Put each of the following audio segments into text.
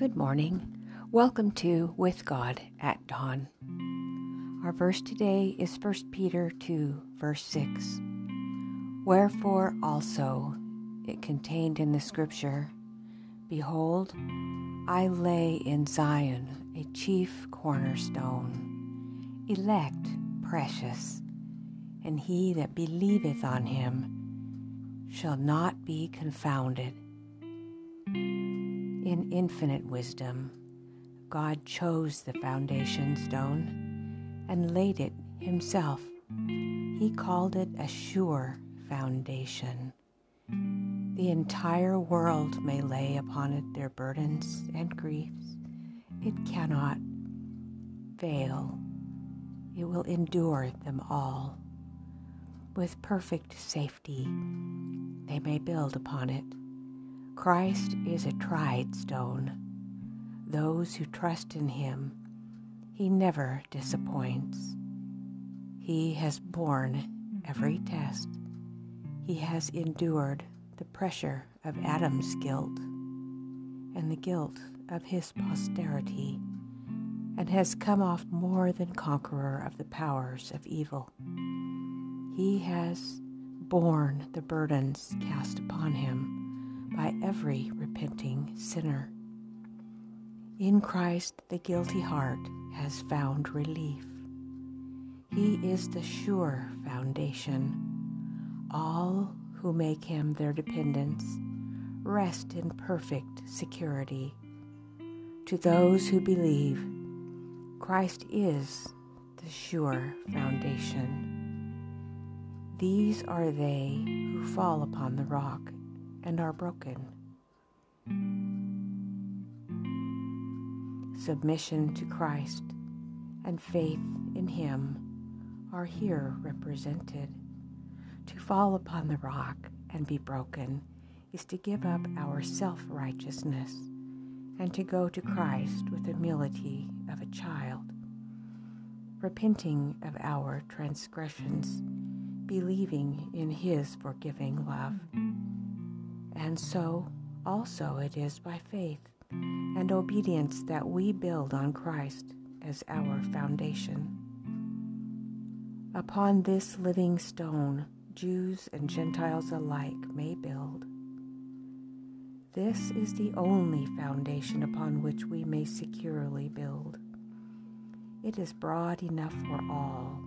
Good morning. Welcome to With God at Dawn. Our verse today is 1 Peter 2, verse 6. Wherefore also it contained in the scripture, Behold, I lay in Zion a chief cornerstone, elect, precious, and he that believeth on him shall not be confounded. In infinite wisdom, God chose the foundation stone and laid it himself. He called it a sure foundation. The entire world may lay upon it their burdens and griefs. It cannot fail. It will endure them all. With perfect safety, they may build upon it. Christ is a tried stone. Those who trust in him, he never disappoints. He has borne every test. He has endured the pressure of Adam's guilt and the guilt of his posterity, and has come off more than conqueror of the powers of evil. He has borne the burdens cast upon him by every repenting sinner. In Christ, the guilty heart has found relief. He is the sure foundation. All who make him their dependence rest in perfect security. To those who believe, Christ is the sure foundation. These are they who fall upon the rock and are broken. Submission to Christ and faith in Him are here represented. To fall upon the rock and be broken is to give up our self righteousness and to go to Christ with the humility of a child, repenting of our transgressions, believing in His forgiving love. And so also it is by faith and obedience that we build on Christ as our foundation. Upon this living stone, Jews and Gentiles alike may build. This is the only foundation upon which we may securely build. It is broad enough for all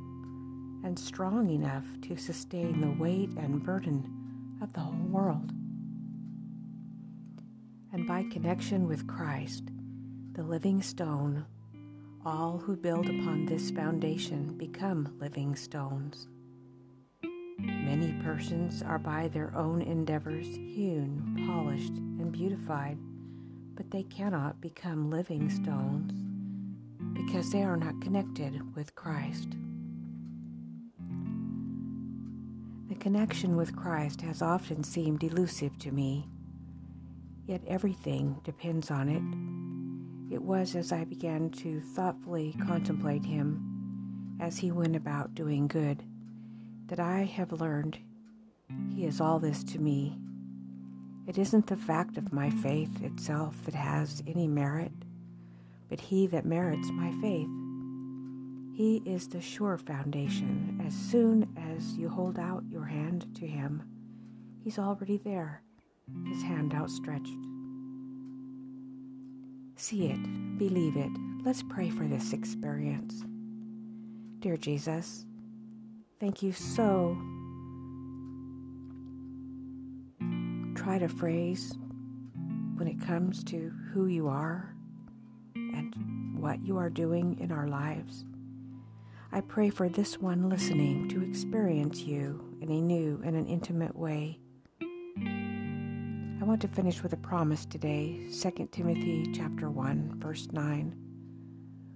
and strong enough to sustain the weight and burden of the whole world and by connection with Christ, the living stone, all who build upon this foundation become living stones. Many persons are by their own endeavors hewn, polished, and beautified, but they cannot become living stones because they are not connected with Christ. The connection with Christ has often seemed elusive to me yet everything depends on it. It was as I began to thoughtfully contemplate him as he went about doing good that I have learned he is all this to me. It isn't the fact of my faith itself that has any merit, but he that merits my faith. He is the sure foundation. As soon as you hold out your hand to him, he's already there his hand outstretched. See it, believe it. Let's pray for this experience. Dear Jesus, thank you so. Try to phrase when it comes to who you are and what you are doing in our lives. I pray for this one listening to experience you in a new and an intimate way I want to finish with a promise today, 2 Timothy chapter 1, verse 9.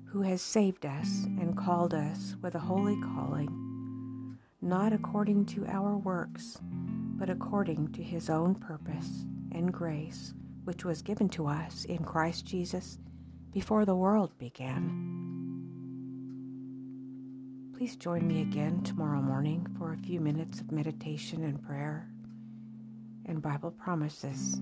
Who has saved us and called us with a holy calling, not according to our works, but according to his own purpose and grace, which was given to us in Christ Jesus before the world began. Please join me again tomorrow morning for a few minutes of meditation and prayer and Bible promises.